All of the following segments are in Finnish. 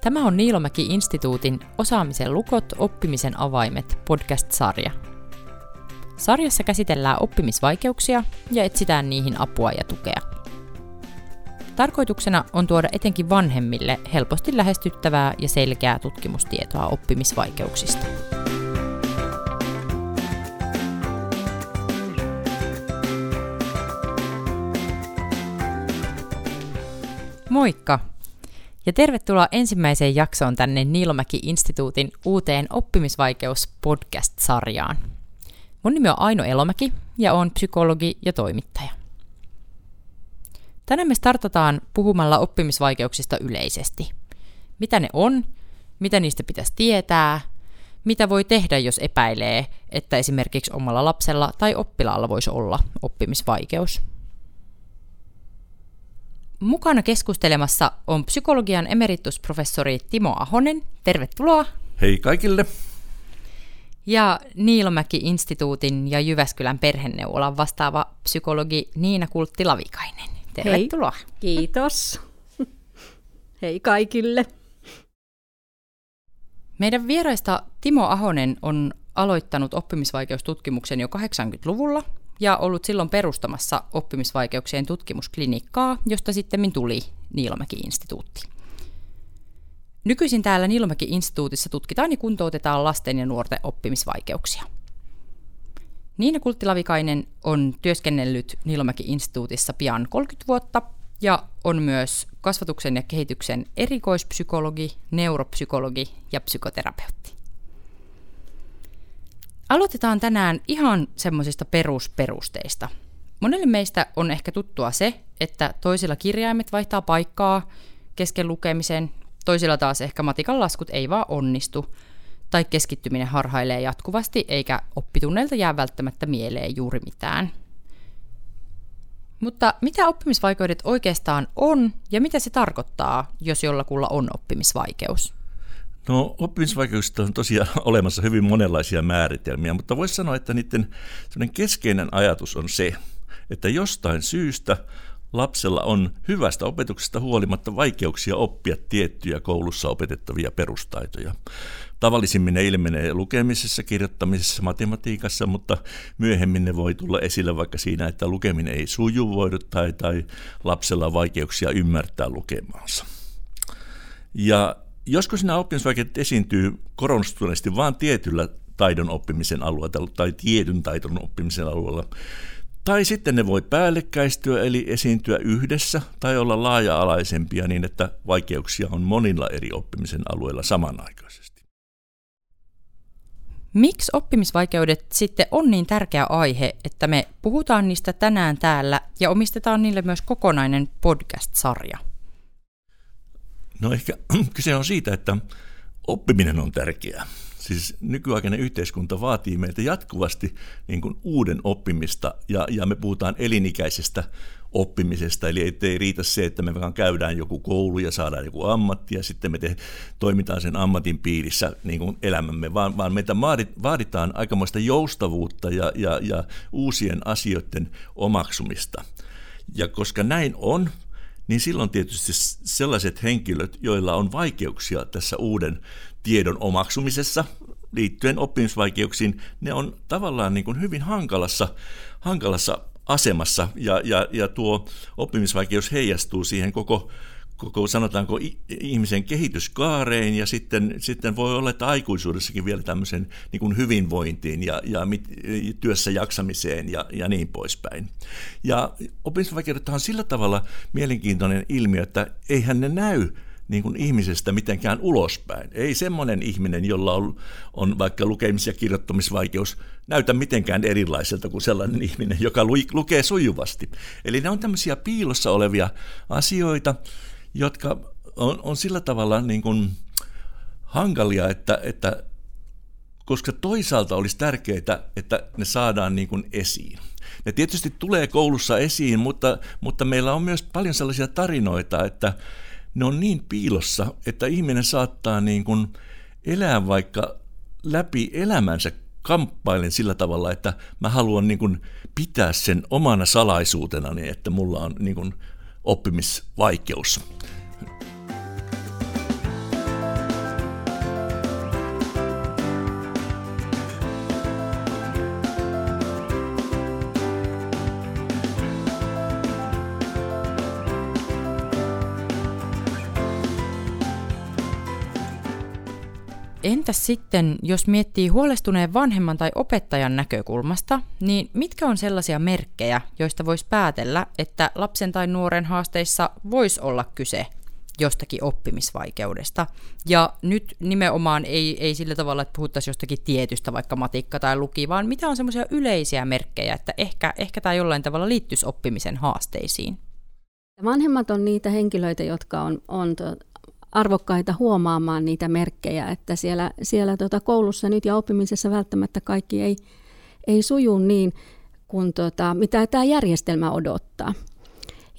Tämä on Niilomäki-instituutin Osaamisen lukot, oppimisen avaimet podcast-sarja. Sarjassa käsitellään oppimisvaikeuksia ja etsitään niihin apua ja tukea. Tarkoituksena on tuoda etenkin vanhemmille helposti lähestyttävää ja selkeää tutkimustietoa oppimisvaikeuksista. Moikka! Ja tervetuloa ensimmäiseen jaksoon tänne Niilomäki-instituutin uuteen oppimisvaikeus-podcast-sarjaan. Mun nimi on Aino Elomäki ja olen psykologi ja toimittaja. Tänään me startataan puhumalla oppimisvaikeuksista yleisesti. Mitä ne on, mitä niistä pitäisi tietää, mitä voi tehdä, jos epäilee, että esimerkiksi omalla lapsella tai oppilaalla voisi olla oppimisvaikeus. Mukana keskustelemassa on psykologian emeritusprofessori Timo Ahonen. Tervetuloa. Hei kaikille. Ja Niilomäki-instituutin ja Jyväskylän perheneuvolan vastaava psykologi Niina Kultti-Lavikainen. Tervetuloa. Hei, kiitos. Hei kaikille. Meidän vieraista Timo Ahonen on aloittanut oppimisvaikeustutkimuksen jo 80-luvulla ja ollut silloin perustamassa oppimisvaikeuksien tutkimusklinikkaa, josta sitten tuli Niilomäki-instituutti. Nykyisin täällä Niilomäki-instituutissa tutkitaan ja kuntoutetaan lasten ja nuorten oppimisvaikeuksia. Niina Kulttilavikainen on työskennellyt Niilomäki-instituutissa pian 30 vuotta ja on myös kasvatuksen ja kehityksen erikoispsykologi, neuropsykologi ja psykoterapeutti. Aloitetaan tänään ihan semmoisista perusperusteista. Monelle meistä on ehkä tuttua se, että toisilla kirjaimet vaihtaa paikkaa kesken lukemisen, toisilla taas ehkä matikan laskut ei vaan onnistu, tai keskittyminen harhailee jatkuvasti, eikä oppitunneilta jää välttämättä mieleen juuri mitään. Mutta mitä oppimisvaikeudet oikeastaan on, ja mitä se tarkoittaa, jos jollakulla on oppimisvaikeus? No oppimisvaikeuksista on tosiaan olemassa hyvin monenlaisia määritelmiä, mutta voisi sanoa, että niiden keskeinen ajatus on se, että jostain syystä lapsella on hyvästä opetuksesta huolimatta vaikeuksia oppia tiettyjä koulussa opetettavia perustaitoja. Tavallisimmin ne ilmenee lukemisessa, kirjoittamisessa, matematiikassa, mutta myöhemmin ne voi tulla esille vaikka siinä, että lukeminen ei sujuvoidu tai, tai lapsella on vaikeuksia ymmärtää lukemaansa. Ja joskus nämä oppimisvaikeudet esiintyy korostuneesti vain tietyllä taidon oppimisen alueella tai tietyn taidon oppimisen alueella. Tai sitten ne voi päällekkäistyä eli esiintyä yhdessä tai olla laaja-alaisempia niin, että vaikeuksia on monilla eri oppimisen alueilla samanaikaisesti. Miksi oppimisvaikeudet sitten on niin tärkeä aihe, että me puhutaan niistä tänään täällä ja omistetaan niille myös kokonainen podcast-sarja? No ehkä kyse on siitä, että oppiminen on tärkeää. Siis nykyaikainen yhteiskunta vaatii meiltä jatkuvasti niin kuin uuden oppimista ja, ja me puhutaan elinikäisestä oppimisesta, eli ei, ei riitä se, että me vaan käydään joku koulu ja saadaan joku ammatti ja sitten me te, toimitaan sen ammatin piirissä niin kuin elämämme, vaan, vaan meitä vaaditaan aikamoista joustavuutta ja, ja, ja uusien asioiden omaksumista. Ja koska näin on, niin silloin tietysti sellaiset henkilöt, joilla on vaikeuksia tässä uuden tiedon omaksumisessa liittyen oppimisvaikeuksiin, ne on tavallaan niin kuin hyvin hankalassa, hankalassa asemassa. Ja, ja, ja tuo oppimisvaikeus heijastuu siihen koko koko sanotaanko ihmisen kehityskaareen ja sitten, sitten voi olla, että aikuisuudessakin vielä tämmöisen niin kuin hyvinvointiin ja, ja mit, työssä jaksamiseen ja, ja niin poispäin. Ja oppimisvaikeudet on sillä tavalla mielenkiintoinen ilmiö, että eihän ne näy niin kuin ihmisestä mitenkään ulospäin. Ei semmoinen ihminen, jolla on, on vaikka lukemis- ja kirjoittamisvaikeus, näytä mitenkään erilaiselta kuin sellainen ihminen, joka lu, lukee sujuvasti. Eli ne on tämmöisiä piilossa olevia asioita, jotka on, on sillä tavalla niin kuin hankalia, että, että koska toisaalta olisi tärkeää, että ne saadaan niin kuin esiin. Ne tietysti tulee koulussa esiin, mutta, mutta meillä on myös paljon sellaisia tarinoita, että ne on niin piilossa, että ihminen saattaa niin kuin elää vaikka läpi elämänsä kamppailen sillä tavalla, että mä haluan niin kuin pitää sen omana salaisuutena, niin että mulla on niin kuin oppimisvaikeus. Entäs sitten, jos miettii huolestuneen vanhemman tai opettajan näkökulmasta, niin mitkä on sellaisia merkkejä, joista voisi päätellä, että lapsen tai nuoren haasteissa voisi olla kyse jostakin oppimisvaikeudesta. Ja nyt nimenomaan ei, ei sillä tavalla, että puhuttaisiin jostakin tietystä, vaikka matikka tai luki, vaan mitä on semmoisia yleisiä merkkejä, että ehkä, ehkä tämä jollain tavalla liittyisi oppimisen haasteisiin. Vanhemmat on niitä henkilöitä, jotka on, on to, arvokkaita huomaamaan niitä merkkejä, että siellä, siellä tota koulussa nyt ja oppimisessa välttämättä kaikki ei, ei suju niin kuin tota, mitä tämä järjestelmä odottaa.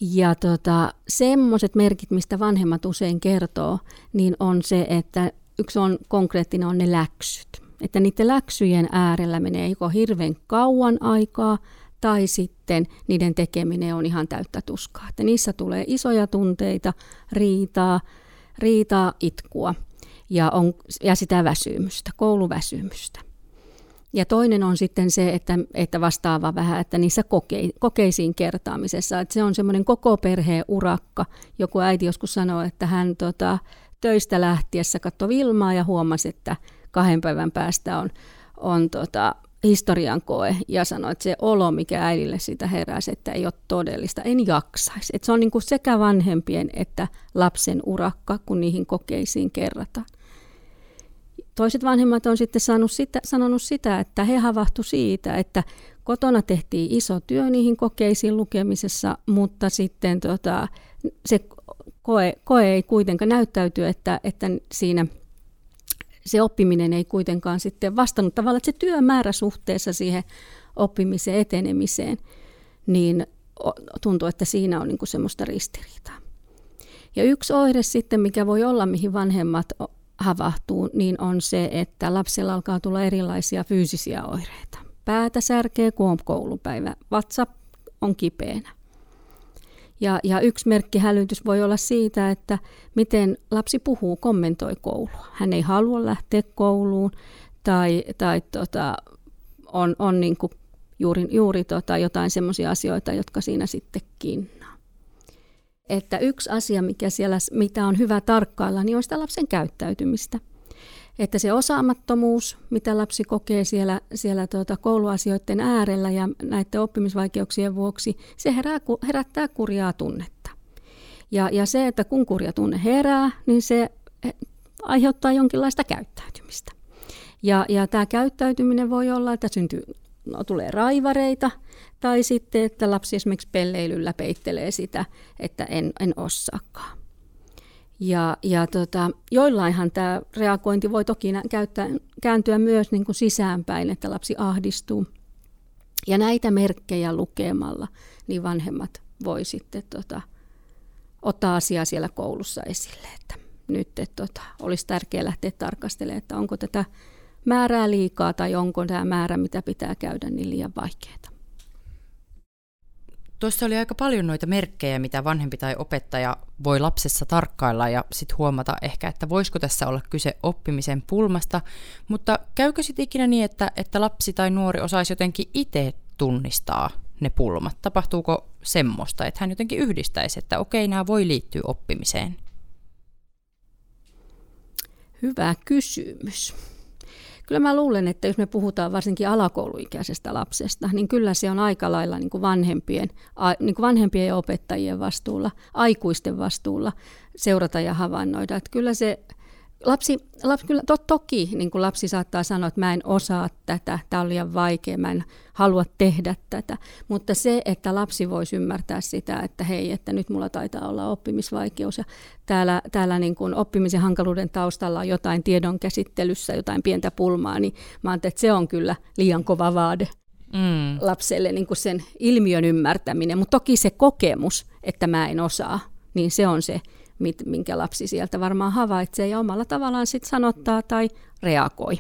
Ja tota, semmoiset merkit, mistä vanhemmat usein kertoo, niin on se, että yksi on konkreettinen on ne läksyt. Että niiden läksyjen äärellä menee joko hirveän kauan aikaa tai sitten niiden tekeminen on ihan täyttä tuskaa. Että niissä tulee isoja tunteita, riitaa, riitaa, itkua ja, on, ja sitä väsymystä, kouluväsymystä. Ja toinen on sitten se, että, että vastaava vähän, että niissä koke, kokeisiin kertaamisessa, että se on semmoinen koko perheen urakka. Joku äiti joskus sanoi, että hän tota, töistä lähtiessä katsoi Vilmaa ja huomasi, että kahden päivän päästä on, on tota, historian koe ja sanoi, että se olo, mikä äidille sitä heräsi, että ei ole todellista, en jaksaisi. Että se on niin kuin sekä vanhempien että lapsen urakka, kun niihin kokeisiin kerrataan. Toiset vanhemmat on sitten saanut sitä, sanonut sitä, että he havahtu siitä, että kotona tehtiin iso työ niihin kokeisiin lukemisessa, mutta sitten tota, se koe, koe ei kuitenkaan näyttäyty, että, että siinä se oppiminen ei kuitenkaan sitten vastannut tavallaan, että se työmäärä suhteessa siihen oppimisen etenemiseen, niin tuntuu, että siinä on niin kuin semmoista ristiriitaa. Ja yksi oire sitten, mikä voi olla, mihin vanhemmat havahtuu, niin on se, että lapsella alkaa tulla erilaisia fyysisiä oireita. Päätä särkee, kun on koulupäivä. Vatsa on kipeänä. Ja, ja yksi merkki hälytys voi olla siitä, että miten lapsi puhuu, kommentoi koulua. Hän ei halua lähteä kouluun tai, tai tota, on, on niin kuin juuri, juuri tota jotain sellaisia asioita, jotka siinä sitten kiinnaa. Että yksi asia, mikä siellä, mitä on hyvä tarkkailla, niin on sitä lapsen käyttäytymistä – että se osaamattomuus, mitä lapsi kokee siellä, siellä tuota kouluasioiden äärellä ja näiden oppimisvaikeuksien vuoksi, se herää, herättää kurjaa tunnetta. Ja, ja se, että kun kurja tunne herää, niin se aiheuttaa jonkinlaista käyttäytymistä. Ja, ja tämä käyttäytyminen voi olla, että syntyy, no, tulee raivareita, tai sitten, että lapsi esimerkiksi pelleilyllä peittelee sitä, että en, en osaakaan. Ja, ja tota, joillainhan tämä reagointi voi toki käyttää, kääntyä myös niin kuin sisäänpäin, että lapsi ahdistuu. Ja näitä merkkejä lukemalla niin vanhemmat voi sitten tota, ottaa asiaa siellä koulussa esille, että nyt että tota, olisi tärkeää lähteä tarkastelemaan, että onko tätä määrää liikaa tai onko tämä määrä, mitä pitää käydä, niin liian vaikeaa. Tuossa oli aika paljon noita merkkejä, mitä vanhempi tai opettaja voi lapsessa tarkkailla ja sitten huomata ehkä, että voisiko tässä olla kyse oppimisen pulmasta, mutta käykö sitten ikinä niin, että, että lapsi tai nuori osaisi jotenkin itse tunnistaa ne pulmat? Tapahtuuko semmoista, että hän jotenkin yhdistäisi, että okei, nämä voi liittyä oppimiseen? Hyvä kysymys. Kyllä mä luulen, että jos me puhutaan varsinkin alakouluikäisestä lapsesta, niin kyllä se on aika lailla niin kuin vanhempien, niin kuin vanhempien ja opettajien vastuulla, aikuisten vastuulla seurata ja havainnoida. Että kyllä se Lapsi, lapsi kyllä, to, toki niin kuin lapsi saattaa sanoa, että mä en osaa tätä, tämä on liian vaikea, mä en halua tehdä tätä. Mutta se, että lapsi voisi ymmärtää sitä, että hei, että nyt mulla taitaa olla oppimisvaikeus ja täällä, täällä niin kuin oppimisen hankaluuden taustalla on jotain tiedon käsittelyssä, jotain pientä pulmaa, niin mä että se on kyllä liian kova vaade mm. lapselle niin kuin sen ilmiön ymmärtäminen. Mutta toki se kokemus, että mä en osaa, niin se on se, minkä lapsi sieltä varmaan havaitsee ja omalla tavallaan sitten sanottaa tai reagoi.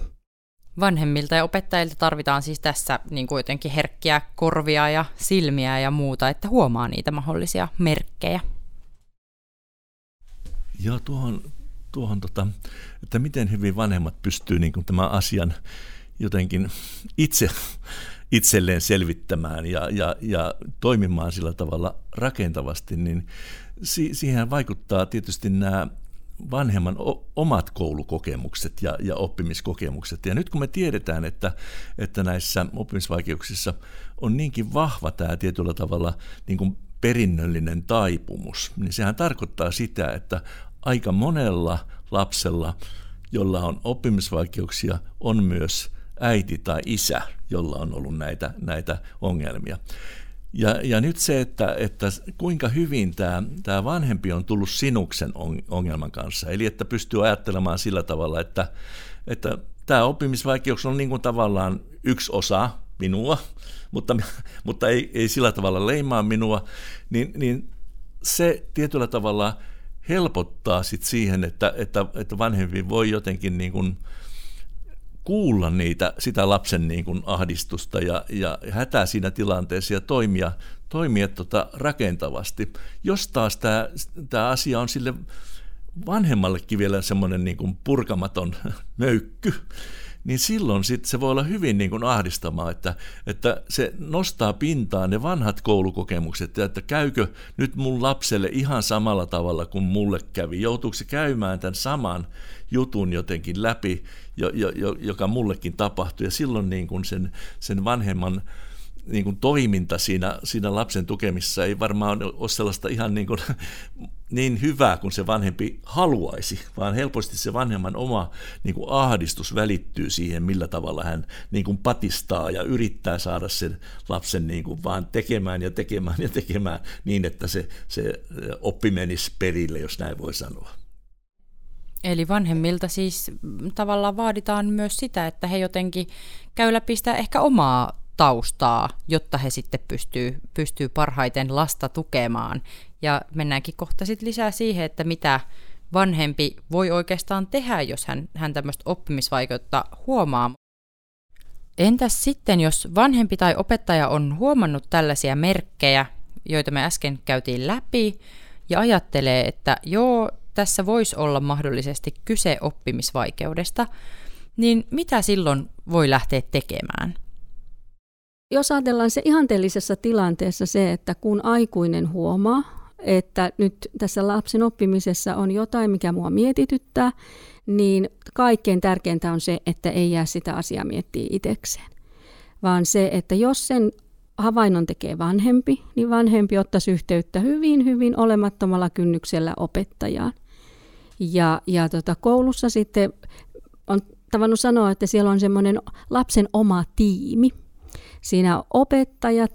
Vanhemmilta ja opettajilta tarvitaan siis tässä niin kuin jotenkin herkkiä korvia ja silmiä ja muuta, että huomaa niitä mahdollisia merkkejä. Joo, tuohon, tuohon tota, että miten hyvin vanhemmat pystyy niin kuin tämän asian jotenkin itse itselleen selvittämään ja, ja, ja toimimaan sillä tavalla rakentavasti, niin si- siihen vaikuttaa tietysti nämä vanhemman omat koulukokemukset ja, ja oppimiskokemukset. Ja nyt kun me tiedetään, että, että näissä oppimisvaikeuksissa on niinkin vahva tämä tietyllä tavalla niin kuin perinnöllinen taipumus, niin sehän tarkoittaa sitä, että aika monella lapsella, jolla on oppimisvaikeuksia, on myös äiti tai isä, jolla on ollut näitä, näitä ongelmia. Ja, ja nyt se, että, että kuinka hyvin tämä, tämä vanhempi on tullut sinuksen ongelman kanssa, eli että pystyy ajattelemaan sillä tavalla, että, että tämä oppimisvaikeus on niin kuin tavallaan yksi osa minua, mutta, mutta ei, ei sillä tavalla leimaa minua, niin, niin se tietyllä tavalla helpottaa sit siihen, että, että, että vanhempi voi jotenkin niin kuin kuulla niitä, sitä lapsen niin kuin ahdistusta ja, ja hätää siinä tilanteessa ja toimia, toimia tota rakentavasti. Jos taas tämä, tämä asia on sille vanhemmallekin vielä semmoinen niin kuin purkamaton möykky, niin silloin sit se voi olla hyvin niin kuin ahdistamaa, että, että se nostaa pintaan ne vanhat koulukokemukset, että käykö nyt mun lapselle ihan samalla tavalla kuin mulle kävi, joutuuko se käymään tämän saman jutun jotenkin läpi, jo, jo, joka mullekin tapahtui, ja silloin niin kuin sen, sen vanhemman niin kuin toiminta siinä, siinä lapsen tukemissa ei varmaan ole sellaista ihan niin, kuin, niin hyvää kuin se vanhempi haluaisi, vaan helposti se vanhemman oma niin kuin ahdistus välittyy siihen, millä tavalla hän niin kuin patistaa ja yrittää saada sen lapsen niin kuin vaan tekemään ja tekemään ja tekemään niin, että se, se oppi menisi perille, jos näin voi sanoa. Eli vanhemmilta siis tavallaan vaaditaan myös sitä, että he jotenkin käy läpi sitä ehkä omaa taustaa, jotta he sitten pystyy, pystyy parhaiten lasta tukemaan. Ja mennäänkin kohta sitten lisää siihen, että mitä vanhempi voi oikeastaan tehdä, jos hän, hän tämmöistä oppimisvaikeutta huomaa. Entäs sitten, jos vanhempi tai opettaja on huomannut tällaisia merkkejä, joita me äsken käytiin läpi, ja ajattelee, että joo, tässä voisi olla mahdollisesti kyse oppimisvaikeudesta, niin mitä silloin voi lähteä tekemään? Jos ajatellaan se ihanteellisessa tilanteessa se, että kun aikuinen huomaa, että nyt tässä lapsen oppimisessa on jotain, mikä mua mietityttää, niin kaikkein tärkeintä on se, että ei jää sitä asiaa miettiä itsekseen. Vaan se, että jos sen havainnon tekee vanhempi, niin vanhempi ottaisi yhteyttä hyvin, hyvin olemattomalla kynnyksellä opettajaan. Ja, ja tota, koulussa sitten on tavannut sanoa, että siellä on semmoinen lapsen oma tiimi, Siinä opettajat,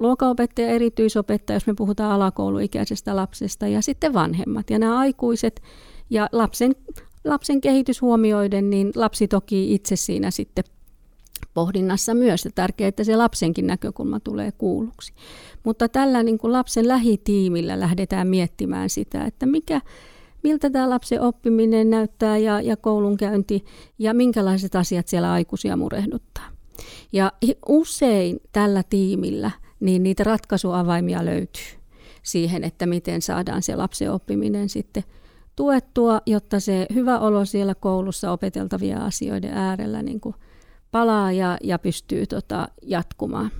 luokanopettaja, erityisopettaja, jos me puhutaan alakouluikäisestä lapsesta, ja sitten vanhemmat. Ja nämä aikuiset ja lapsen, lapsen kehitys huomioiden, niin lapsi toki itse siinä sitten pohdinnassa myös. Ja tärkeää, että se lapsenkin näkökulma tulee kuulluksi. Mutta tällä niin kuin lapsen lähitiimillä lähdetään miettimään sitä, että mikä, miltä tämä lapsen oppiminen näyttää ja, ja koulunkäynti ja minkälaiset asiat siellä aikuisia murehduttaa. Ja usein tällä tiimillä niin niitä ratkaisuavaimia löytyy siihen, että miten saadaan se lapsen oppiminen sitten tuettua, jotta se hyvä olo siellä koulussa opeteltavia asioiden äärellä niin kuin palaa ja, ja pystyy tota, jatkumaan.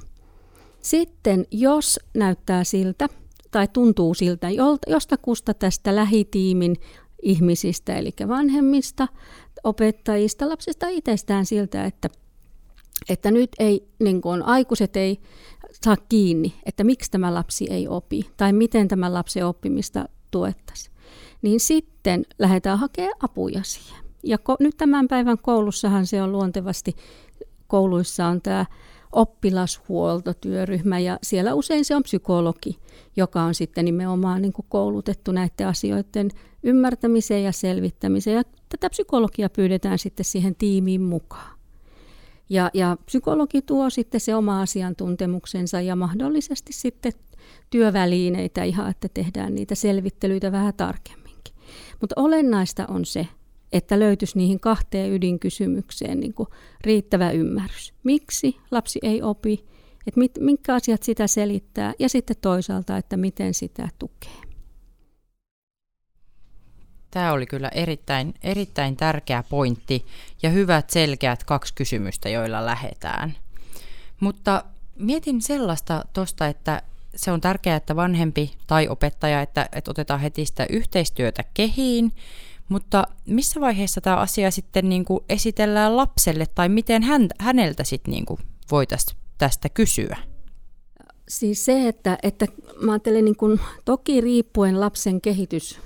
Sitten jos näyttää siltä tai tuntuu siltä jostakusta tästä lähitiimin ihmisistä, eli vanhemmista, opettajista, lapsista itsestään siltä, että että nyt ei, niin kuin aikuiset ei saa kiinni, että miksi tämä lapsi ei opi tai miten tämä lapsen oppimista tuettaisiin. Niin sitten lähdetään hakemaan apuja siihen. Ja ko- nyt tämän päivän koulussahan se on luontevasti, kouluissa on tämä oppilashuoltotyöryhmä ja siellä usein se on psykologi, joka on sitten nimenomaan niin koulutettu näiden asioiden ymmärtämiseen ja selvittämiseen. Ja tätä psykologia pyydetään sitten siihen tiimiin mukaan. Ja, ja psykologi tuo sitten se oma asiantuntemuksensa ja mahdollisesti sitten työvälineitä ihan, että tehdään niitä selvittelyitä vähän tarkemminkin. Mutta olennaista on se, että löytyisi niihin kahteen ydinkysymykseen niin kuin riittävä ymmärrys. Miksi lapsi ei opi, että mit, mitkä asiat sitä selittää ja sitten toisaalta, että miten sitä tukee. Tämä oli kyllä erittäin, erittäin tärkeä pointti ja hyvät selkeät kaksi kysymystä, joilla lähetään. Mutta mietin sellaista tuosta, että se on tärkeää, että vanhempi tai opettaja, että, että otetaan heti sitä yhteistyötä kehiin, Mutta missä vaiheessa tämä asia sitten niin kuin esitellään lapselle tai miten hän, häneltä sitten niin voitaisiin tästä kysyä? Siis se, että, että mä ajattelen niin kuin, toki riippuen lapsen kehitys,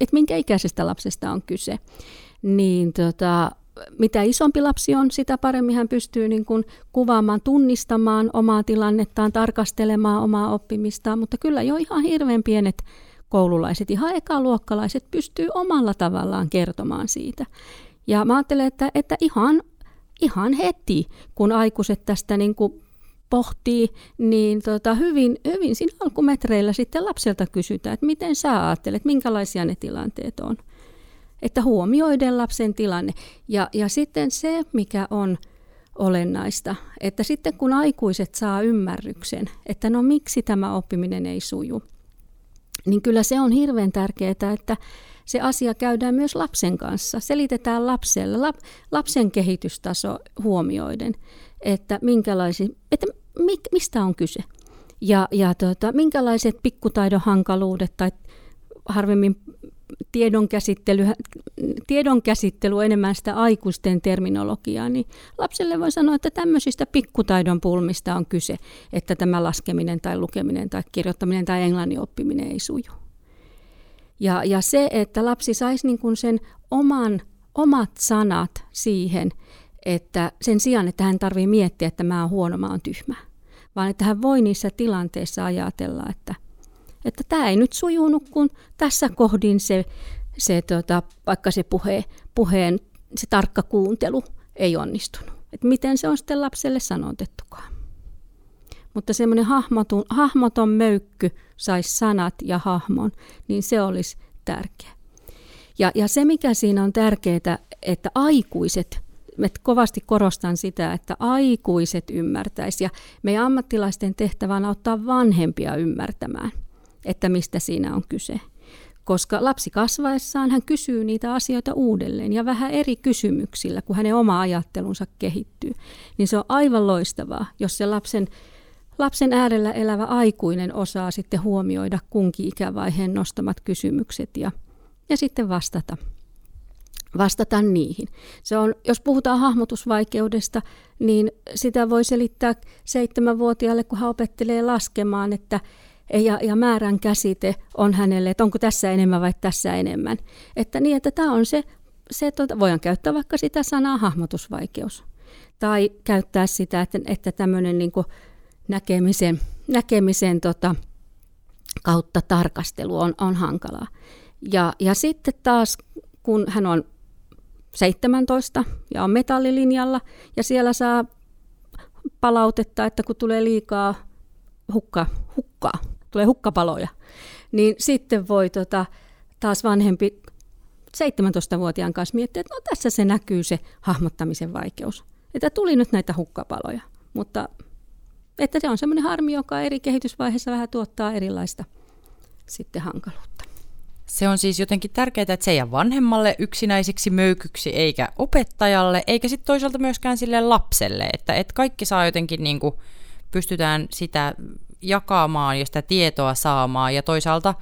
että minkä ikäisestä lapsesta on kyse, niin tota, mitä isompi lapsi on, sitä paremmin hän pystyy niin kuin kuvaamaan, tunnistamaan omaa tilannettaan, tarkastelemaan omaa oppimistaan, mutta kyllä jo ihan hirveän pienet koululaiset, ihan ekaluokkalaiset pystyy omalla tavallaan kertomaan siitä. Ja mä ajattelen, että, että ihan, ihan heti, kun aikuiset tästä niin kuin pohtii, niin tota, hyvin, hyvin siinä alkumetreillä sitten lapselta kysytään, että miten sä ajattelet, minkälaisia ne tilanteet on. Että huomioiden lapsen tilanne. Ja, ja sitten se, mikä on olennaista, että sitten kun aikuiset saa ymmärryksen, että no miksi tämä oppiminen ei suju, niin kyllä se on hirveän tärkeää, että se asia käydään myös lapsen kanssa. Selitetään lapselle, lap, lapsen kehitystaso huomioiden, että, minkälaisi, että mi, mistä on kyse. Ja, ja tota, minkälaiset pikkutaidon hankaluudet tai harvemmin tiedon käsittely, tiedon käsittely on enemmän sitä aikuisten terminologiaa, niin lapselle voi sanoa, että tämmöisistä pikkutaidon pulmista on kyse, että tämä laskeminen tai lukeminen tai kirjoittaminen tai englannin oppiminen ei suju. Ja, ja se, että lapsi saisi niin kuin sen oman, omat sanat siihen, että sen sijaan, että hän tarvitsee miettiä, että mä oon huono, mä oon tyhmä, vaan että hän voi niissä tilanteissa ajatella, että – että tämä ei nyt sujunut, kun tässä kohdin se, se tota, vaikka se puhe, puheen se tarkka kuuntelu ei onnistunut. Et miten se on sitten lapselle sanotettukaan. Mutta semmoinen hahmoton, hahmoton möykky saisi sanat ja hahmon, niin se olisi tärkeä. Ja, ja se, mikä siinä on tärkeää, että aikuiset, me kovasti korostan sitä, että aikuiset ymmärtäisi ja meidän ammattilaisten tehtävä on auttaa vanhempia ymmärtämään – että mistä siinä on kyse. Koska lapsi kasvaessaan hän kysyy niitä asioita uudelleen ja vähän eri kysymyksillä, kun hänen oma ajattelunsa kehittyy. Niin se on aivan loistavaa, jos se lapsen, lapsen äärellä elävä aikuinen osaa sitten huomioida kunkin ikävaiheen nostamat kysymykset ja, ja sitten vastata vastata niihin. Se on, jos puhutaan hahmotusvaikeudesta, niin sitä voi selittää seitsemänvuotiaalle, kun hän opettelee laskemaan, että ja, ja määrän käsite on hänelle, että onko tässä enemmän vai tässä enemmän. Että niin, että tämä on se, se tuota, voidaan käyttää vaikka sitä sanaa hahmotusvaikeus. Tai käyttää sitä, että, että tämmöinen niin näkemisen, näkemisen tota, kautta tarkastelu on, on hankalaa. Ja, ja sitten taas, kun hän on 17 ja on metallilinjalla ja siellä saa palautetta, että kun tulee liikaa hukka, hukkaa, tulee hukkapaloja, niin sitten voi tota, taas vanhempi 17-vuotiaan kanssa miettiä, että no tässä se näkyy se hahmottamisen vaikeus. Että tuli nyt näitä hukkapaloja, mutta että se on semmoinen harmi, joka eri kehitysvaiheessa vähän tuottaa erilaista sitten hankaluutta. Se on siis jotenkin tärkeää, että se ei jää vanhemmalle yksinäiseksi möykyksi eikä opettajalle, eikä sitten toisaalta myöskään sille lapselle, että, että kaikki saa jotenkin niin kuin, pystytään sitä jakamaan ja sitä tietoa saamaan ja toisaalta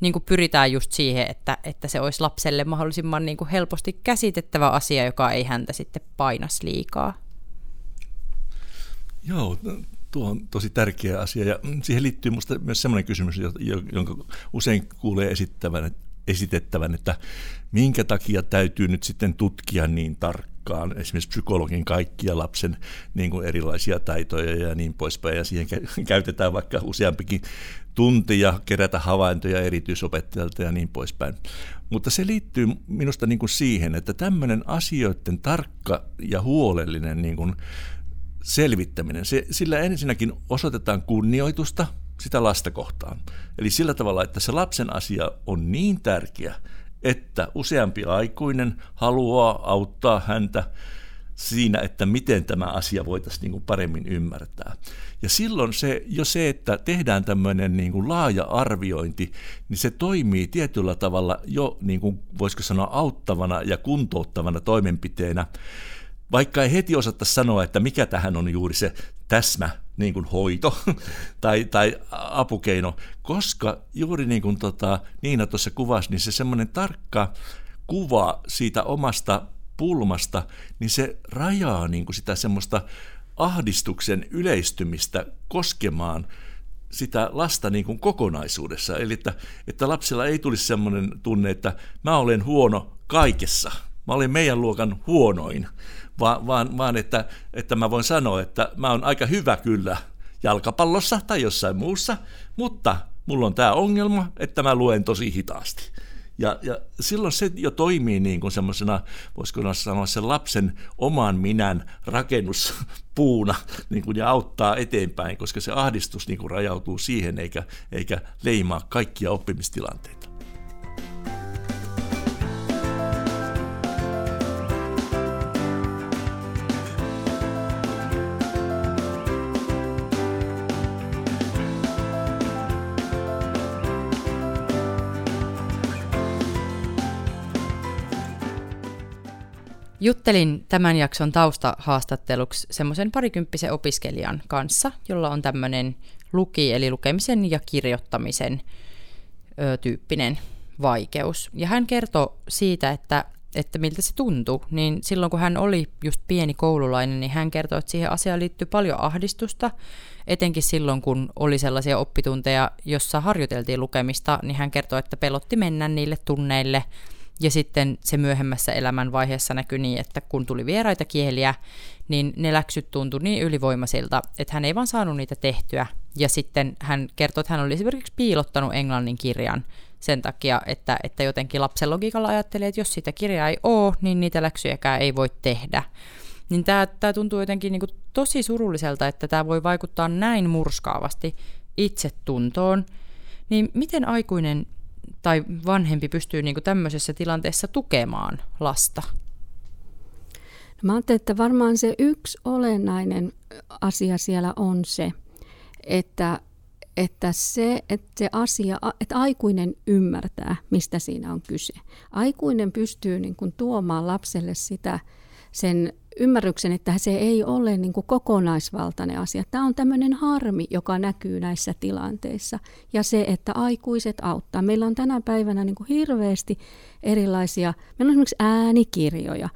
niin kuin pyritään just siihen, että, että se olisi lapselle mahdollisimman niin kuin helposti käsitettävä asia, joka ei häntä sitten painas liikaa. Joo, tuo on tosi tärkeä asia ja siihen liittyy minusta myös sellainen kysymys, jonka usein kuulee esittävän, esitettävän, että minkä takia täytyy nyt sitten tutkia niin tarkkaan esimerkiksi psykologin kaikkia lapsen niin kuin erilaisia taitoja ja niin poispäin, ja siihen käytetään vaikka useampikin tunti ja kerätä havaintoja erityisopettajalta ja niin poispäin. Mutta se liittyy minusta niin kuin siihen, että tämmöinen asioiden tarkka ja huolellinen niin kuin selvittäminen, se, sillä ensinnäkin osoitetaan kunnioitusta – sitä lasta kohtaan. Eli sillä tavalla, että se lapsen asia on niin tärkeä, että useampi aikuinen haluaa auttaa häntä siinä, että miten tämä asia voitaisiin niin paremmin ymmärtää. Ja silloin se, jo se, että tehdään tämmöinen niin kuin laaja arviointi, niin se toimii tietyllä tavalla jo, niin kuin voisiko sanoa, auttavana ja kuntouttavana toimenpiteenä, vaikka ei heti osata sanoa, että mikä tähän on juuri se täsmä niin kuin hoito tai, tai apukeino, koska juuri niin kuin tota, Niina tuossa kuvasi, niin se semmoinen tarkka kuva siitä omasta pulmasta, niin se rajaa niin kuin sitä semmoista ahdistuksen yleistymistä koskemaan sitä lasta niin kuin kokonaisuudessa. Eli että, että lapsella ei tulisi semmoinen tunne, että mä olen huono kaikessa. Mä olen meidän luokan huonoin, vaan, vaan, vaan että, että mä voin sanoa, että mä oon aika hyvä kyllä jalkapallossa tai jossain muussa, mutta mulla on tämä ongelma, että mä luen tosi hitaasti. Ja, ja silloin se jo toimii niin kuin semmoisena, voisiko sanoa sen lapsen oman minän rakennuspuuna niin kuin, ja auttaa eteenpäin, koska se ahdistus niin kuin rajautuu siihen eikä, eikä leimaa kaikkia oppimistilanteita. Juttelin tämän jakson taustahaastatteluksi semmoisen parikymppisen opiskelijan kanssa, jolla on tämmöinen luki, eli lukemisen ja kirjoittamisen ö, tyyppinen vaikeus. Ja hän kertoi siitä, että, että miltä se tuntui, niin silloin kun hän oli just pieni koululainen, niin hän kertoi, että siihen asiaan liittyy paljon ahdistusta, etenkin silloin kun oli sellaisia oppitunteja, jossa harjoiteltiin lukemista, niin hän kertoi, että pelotti mennä niille tunneille – ja sitten se myöhemmässä elämän vaiheessa näkyi niin, että kun tuli vieraita kieliä, niin ne läksyt tuntui niin ylivoimaisilta, että hän ei vaan saanut niitä tehtyä. Ja sitten hän kertoi, että hän oli esimerkiksi piilottanut englannin kirjan sen takia, että, että jotenkin lapsen logiikalla ajattelee, että jos sitä kirjaa ei ole, niin niitä läksyjäkään ei voi tehdä. Niin tämä, tämä tuntuu jotenkin niin kuin tosi surulliselta, että tämä voi vaikuttaa näin murskaavasti itsetuntoon. Niin miten aikuinen tai vanhempi pystyy niin kuin tämmöisessä tilanteessa tukemaan lasta? No mä ajattelen, että varmaan se yksi olennainen asia siellä on se, että, että se, että se asia, että aikuinen ymmärtää, mistä siinä on kyse. Aikuinen pystyy niin kuin tuomaan lapselle sitä sen ymmärryksen, että se ei ole niin kuin kokonaisvaltainen asia. Tämä on tämmöinen harmi, joka näkyy näissä tilanteissa. Ja se, että aikuiset auttaa. Meillä on tänä päivänä niin kuin hirveästi erilaisia, meillä on esimerkiksi äänikirjoja.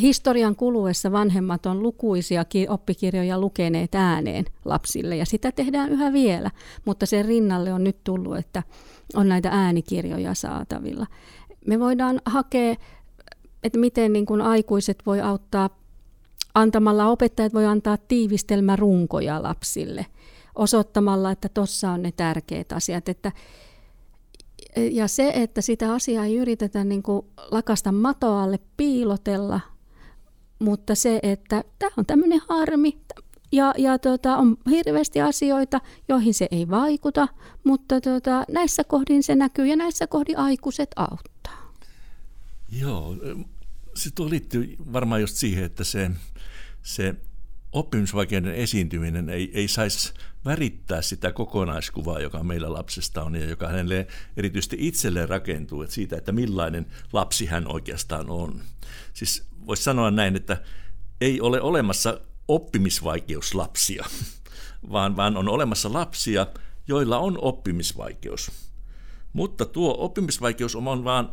Historian kuluessa vanhemmat on lukuisia oppikirjoja lukeneet ääneen lapsille ja sitä tehdään yhä vielä, mutta sen rinnalle on nyt tullut, että on näitä äänikirjoja saatavilla. Me voidaan hakea että miten niin kuin aikuiset voi auttaa antamalla opettajat voi antaa tiivistelmärunkoja lapsille osoittamalla, että tuossa on ne tärkeät asiat. Että, ja se, että sitä asiaa ei yritetä niin kuin lakasta matoalle piilotella, mutta se, että tämä on tämmöinen harmi ja, ja tota, on hirveästi asioita, joihin se ei vaikuta, mutta tota, näissä kohdin se näkyy ja näissä kohdin aikuiset auttaa. Joo, se tuo liittyy varmaan just siihen, että se, se oppimisvaikeuden esiintyminen ei, ei saisi värittää sitä kokonaiskuvaa, joka meillä lapsesta on ja joka hänelle erityisesti itselleen rakentuu, että siitä, että millainen lapsi hän oikeastaan on. Siis voisi sanoa näin, että ei ole olemassa oppimisvaikeuslapsia, vaan, vaan on olemassa lapsia, joilla on oppimisvaikeus. Mutta tuo oppimisvaikeus on vain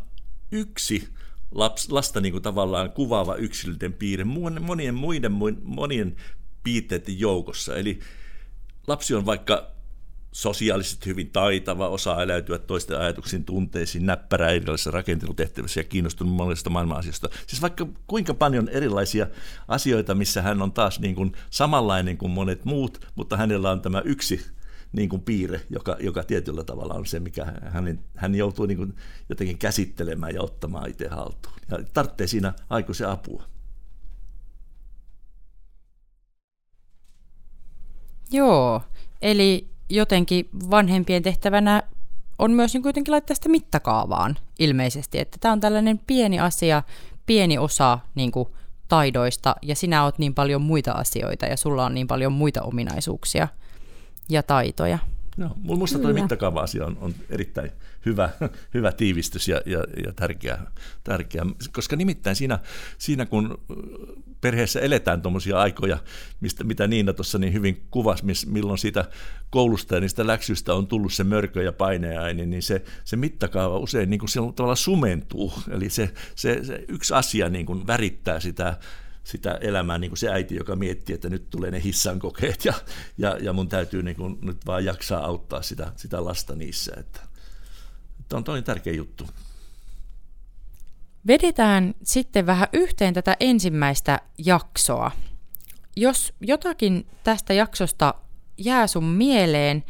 yksi laps, lasta niin kuin tavallaan kuvaava yksilöiden piirre monien muiden monien piirteiden joukossa. Eli lapsi on vaikka sosiaalisesti hyvin taitava, osaa eläytyä toisten ajatuksiin, tunteisiin, näppärä erilaisissa rakentelutehtävissä ja kiinnostunut monesta maailman asioista. Siis vaikka kuinka paljon erilaisia asioita, missä hän on taas niin kuin samanlainen kuin monet muut, mutta hänellä on tämä yksi niin kuin piirre, joka, joka tietyllä tavalla on se, mikä hän, hän joutuu niin kuin jotenkin käsittelemään ja ottamaan itse haltuun. Ja tarvitsee siinä aikuisen apua. Joo, eli jotenkin vanhempien tehtävänä on myös niin kuitenkin laittaa sitä mittakaavaan ilmeisesti, että tämä on tällainen pieni asia, pieni osa niin kuin taidoista ja sinä oot niin paljon muita asioita ja sulla on niin paljon muita ominaisuuksia – ja taitoja. No, minusta tuo mittakaava-asia on, on erittäin hyvä, hyvä tiivistys ja, ja, ja tärkeä, tärkeä, koska nimittäin siinä, siinä kun perheessä eletään tuommoisia aikoja, mistä, mitä Niina tuossa niin hyvin kuvasi, milloin siitä koulusta ja niistä läksyistä on tullut se mörkö ja paineaine, niin se, se mittakaava usein niin kuin tavalla sumentuu. Eli se, se, se yksi asia niin kuin värittää sitä sitä elämää, niin kuin se äiti, joka miettii, että nyt tulee ne hissan kokeet ja, ja, ja mun täytyy niin kuin nyt vaan jaksaa auttaa sitä, sitä lasta niissä. Että, että on toinen tärkeä juttu. Vedetään sitten vähän yhteen tätä ensimmäistä jaksoa. Jos jotakin tästä jaksosta jää sun mieleen,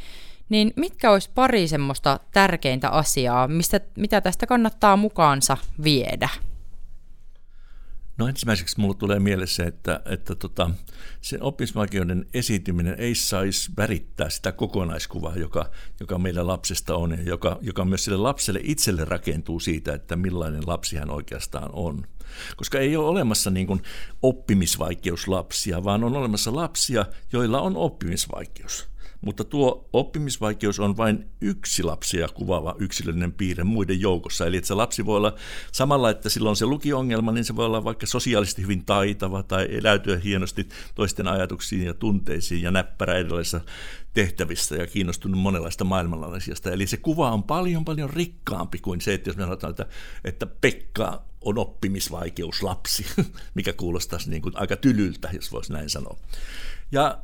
niin mitkä olisi pari semmoista tärkeintä asiaa, mistä, mitä tästä kannattaa mukaansa viedä? No ensimmäiseksi mulle tulee mielessä, että, että tota, sen oppimisvaikeuden esiintyminen ei saisi värittää sitä kokonaiskuvaa, joka, joka meillä lapsesta on ja joka, joka myös sille lapselle itselle rakentuu siitä, että millainen lapsi hän oikeastaan on. Koska ei ole olemassa niin kuin oppimisvaikeuslapsia, vaan on olemassa lapsia, joilla on oppimisvaikeus mutta tuo oppimisvaikeus on vain yksi lapsia kuvaava yksilöllinen piirre muiden joukossa. Eli että se lapsi voi olla samalla, että sillä on se lukiongelma, niin se voi olla vaikka sosiaalisesti hyvin taitava tai eläytyä hienosti toisten ajatuksiin ja tunteisiin ja näppärä erilaisissa tehtävissä ja kiinnostunut monenlaista maailmanlaisista. Eli se kuva on paljon paljon rikkaampi kuin se, että jos me sanotaan, että, että Pekka on oppimisvaikeuslapsi, mikä kuulostaisi niin kuin aika tylyltä, jos voisi näin sanoa. Ja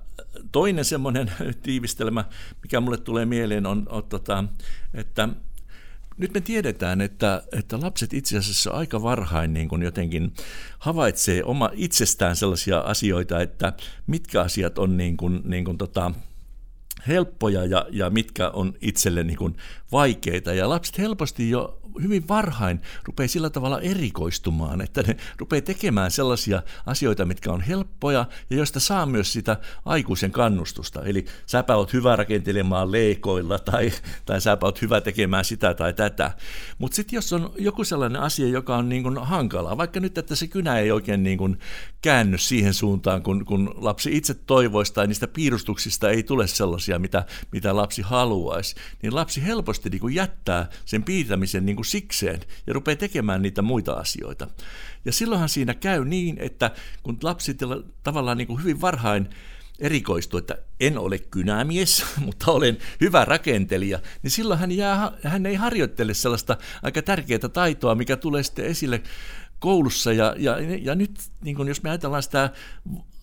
toinen semmoinen tiivistelmä, mikä mulle tulee mieleen, on, on tota, että nyt me tiedetään, että, että lapset itse asiassa aika varhain niin kuin jotenkin havaitsee oma itsestään sellaisia asioita, että mitkä asiat on niin kuin, niin kuin tota, helppoja ja, ja mitkä on itselle niin kuin vaikeita. Ja lapset helposti jo hyvin varhain rupeaa sillä tavalla erikoistumaan, että ne rupeaa tekemään sellaisia asioita, mitkä on helppoja ja joista saa myös sitä aikuisen kannustusta. Eli säpä oot hyvä rakentelemaan leikoilla tai, tai säpä oot hyvä tekemään sitä tai tätä. Mutta sitten jos on joku sellainen asia, joka on niin kuin hankalaa, vaikka nyt, että se kynä ei oikein niin kuin käänny siihen suuntaan, kun, kun lapsi itse toivoisi tai niistä piirustuksista ei tule sellaisia, mitä, mitä lapsi haluaisi, niin lapsi helposti niin kuin jättää sen piirtämisen niin kuin sikseen ja rupeaa tekemään niitä muita asioita. Ja silloinhan siinä käy niin, että kun lapsi tavallaan niin kuin hyvin varhain erikoistuu, että en ole kynämies, mutta olen hyvä rakentelija, niin silloin hän, jää, hän ei harjoittele sellaista aika tärkeää taitoa, mikä tulee sitten esille koulussa. Ja, ja, ja nyt, niin kun jos me ajatellaan sitä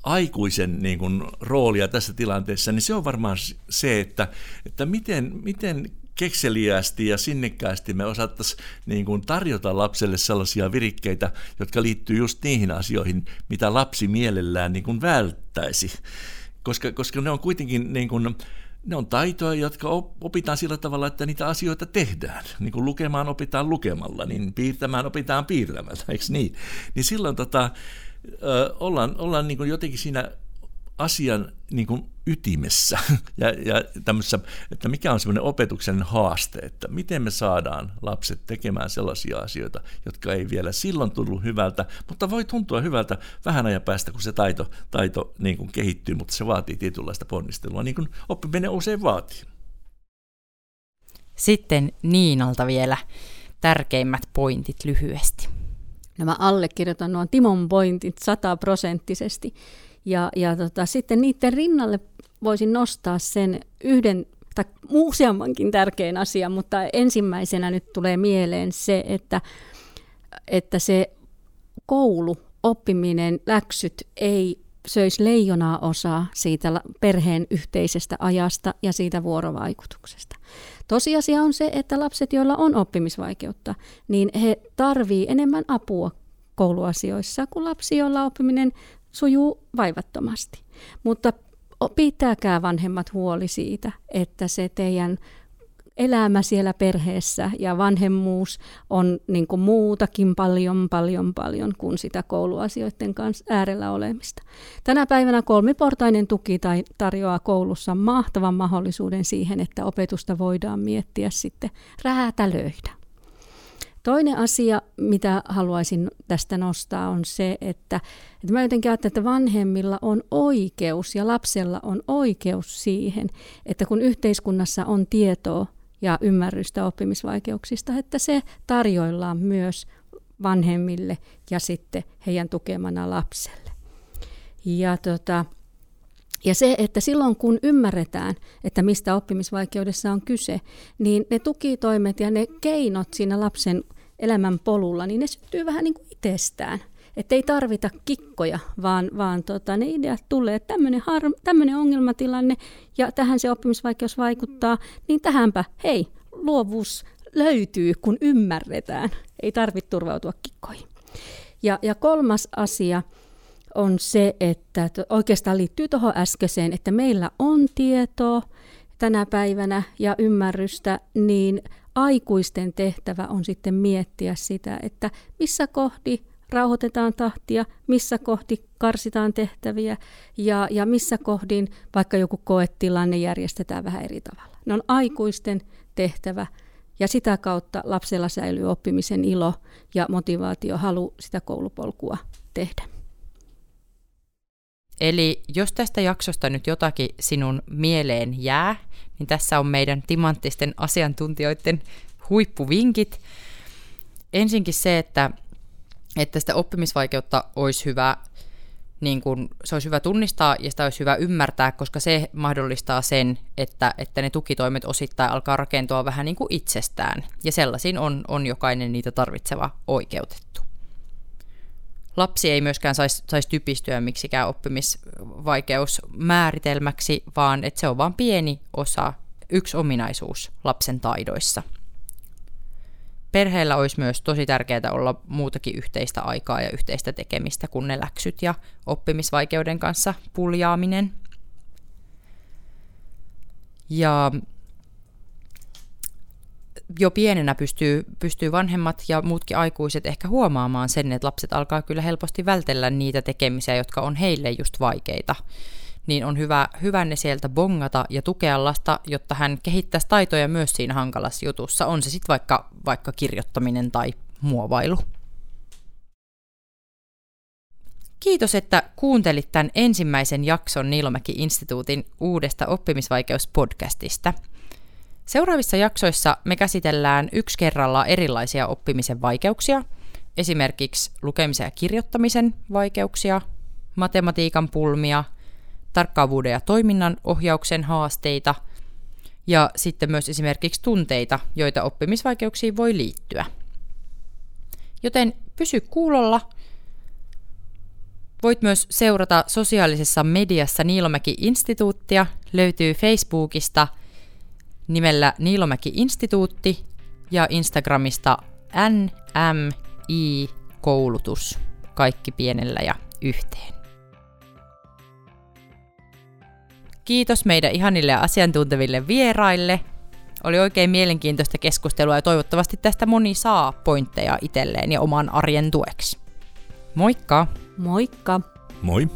aikuisen niin kun, roolia tässä tilanteessa, niin se on varmaan se, että, että miten, miten kekseliäästi ja sinnikkäästi me osattaisiin niin kuin tarjota lapselle sellaisia virikkeitä, jotka liittyy just niihin asioihin, mitä lapsi mielellään niin kuin välttäisi. Koska, koska ne on kuitenkin niin kuin, ne on taitoja, jotka opitaan sillä tavalla, että niitä asioita tehdään. Niin kuin lukemaan opitaan lukemalla, niin piirtämään opitaan piirtämällä, eikö niin? Niin silloin tota, ollaan, ollaan niin kuin jotenkin siinä asian niin kuin ytimessä ja, ja tämmössä, että mikä on semmoinen opetuksen haaste, että miten me saadaan lapset tekemään sellaisia asioita, jotka ei vielä silloin tullut hyvältä, mutta voi tuntua hyvältä vähän ajan päästä, kun se taito, taito niin kuin kehittyy, mutta se vaatii tietynlaista ponnistelua, niin kuin oppiminen usein vaatii. Sitten Niinalta vielä tärkeimmät pointit lyhyesti. Nämä no allekirjoitan nuo Timon pointit sataprosenttisesti. Ja, ja tota, sitten niiden rinnalle voisin nostaa sen yhden tai useammankin tärkeän asian, mutta ensimmäisenä nyt tulee mieleen se, että, että se koulu, oppiminen, läksyt ei söisi leijonaa osaa siitä perheen yhteisestä ajasta ja siitä vuorovaikutuksesta. Tosiasia on se, että lapset, joilla on oppimisvaikeutta, niin he tarvii enemmän apua kouluasioissa kuin lapsi, jolla oppiminen sujuu vaivattomasti. Mutta pitäkää vanhemmat huoli siitä, että se teidän elämä siellä perheessä ja vanhemmuus on niin kuin muutakin paljon, paljon, paljon kuin sitä kouluasioiden kanssa äärellä olemista. Tänä päivänä kolmiportainen tuki tai tarjoaa koulussa mahtavan mahdollisuuden siihen, että opetusta voidaan miettiä sitten räätälöidä. Toinen asia, mitä haluaisin tästä nostaa, on se, että, että mä jotenkin ajattelen, että vanhemmilla on oikeus ja lapsella on oikeus siihen, että kun yhteiskunnassa on tietoa, ja ymmärrystä oppimisvaikeuksista, että se tarjoillaan myös vanhemmille ja sitten heidän tukemana lapselle. Ja, tota, ja se, että silloin kun ymmärretään, että mistä oppimisvaikeudessa on kyse, niin ne tukitoimet ja ne keinot siinä lapsen elämän polulla, niin ne syttyy vähän niin kuin itsestään. Että ei tarvita kikkoja, vaan, vaan tota, ne ideat tulee, että tämmöinen ongelmatilanne ja tähän se oppimisvaikeus vaikuttaa, niin tähänpä, hei, luovuus löytyy, kun ymmärretään. Ei tarvitse turvautua kikkoihin. Ja, ja kolmas asia on se, että oikeastaan liittyy tuohon äskeiseen, että meillä on tietoa tänä päivänä ja ymmärrystä, niin aikuisten tehtävä on sitten miettiä sitä, että missä kohdi rauhoitetaan tahtia, missä kohti karsitaan tehtäviä ja, ja missä kohdin vaikka joku koetilanne järjestetään vähän eri tavalla. Ne on aikuisten tehtävä ja sitä kautta lapsella säilyy oppimisen ilo ja motivaatio, halu sitä koulupolkua tehdä. Eli jos tästä jaksosta nyt jotakin sinun mieleen jää, niin tässä on meidän timanttisten asiantuntijoiden huippuvinkit. Ensinkin se, että, että sitä oppimisvaikeutta olisi hyvä, niin kun, se olisi hyvä tunnistaa ja sitä olisi hyvä ymmärtää, koska se mahdollistaa sen, että, että ne tukitoimet osittain alkaa rakentua vähän niin kuin itsestään. Ja sellaisiin on, on jokainen niitä tarvitseva oikeutettu. Lapsi ei myöskään saisi sais typistyä miksikään oppimisvaikeusmääritelmäksi, vaan että se on vain pieni osa, yksi ominaisuus lapsen taidoissa. Perheellä olisi myös tosi tärkeää olla muutakin yhteistä aikaa ja yhteistä tekemistä kuin ne läksyt ja oppimisvaikeuden kanssa puljaaminen. Ja jo pienenä pystyy, pystyy vanhemmat ja muutkin aikuiset ehkä huomaamaan sen, että lapset alkaa kyllä helposti vältellä niitä tekemisiä, jotka on heille just vaikeita. Niin on hyvä, hyvä ne sieltä bongata ja tukea lasta, jotta hän kehittäisi taitoja myös siinä hankalassa jutussa. On se sitten vaikka, vaikka kirjoittaminen tai muovailu. Kiitos, että kuuntelit tämän ensimmäisen jakson Niilomäki-instituutin uudesta oppimisvaikeuspodcastista – Seuraavissa jaksoissa me käsitellään yksi kerralla erilaisia oppimisen vaikeuksia, esimerkiksi lukemisen ja kirjoittamisen vaikeuksia, matematiikan pulmia, tarkkaavuuden ja toiminnan ohjauksen haasteita ja sitten myös esimerkiksi tunteita, joita oppimisvaikeuksiin voi liittyä. Joten pysy kuulolla. Voit myös seurata sosiaalisessa mediassa Niilomäki-instituuttia, löytyy Facebookista – nimellä Niilomäki-instituutti ja Instagramista NMI-koulutus, kaikki pienellä ja yhteen. Kiitos meidän ihanille ja asiantunteville vieraille. Oli oikein mielenkiintoista keskustelua ja toivottavasti tästä moni saa pointteja itselleen ja oman arjen tueksi. Moikka! Moikka! Moi!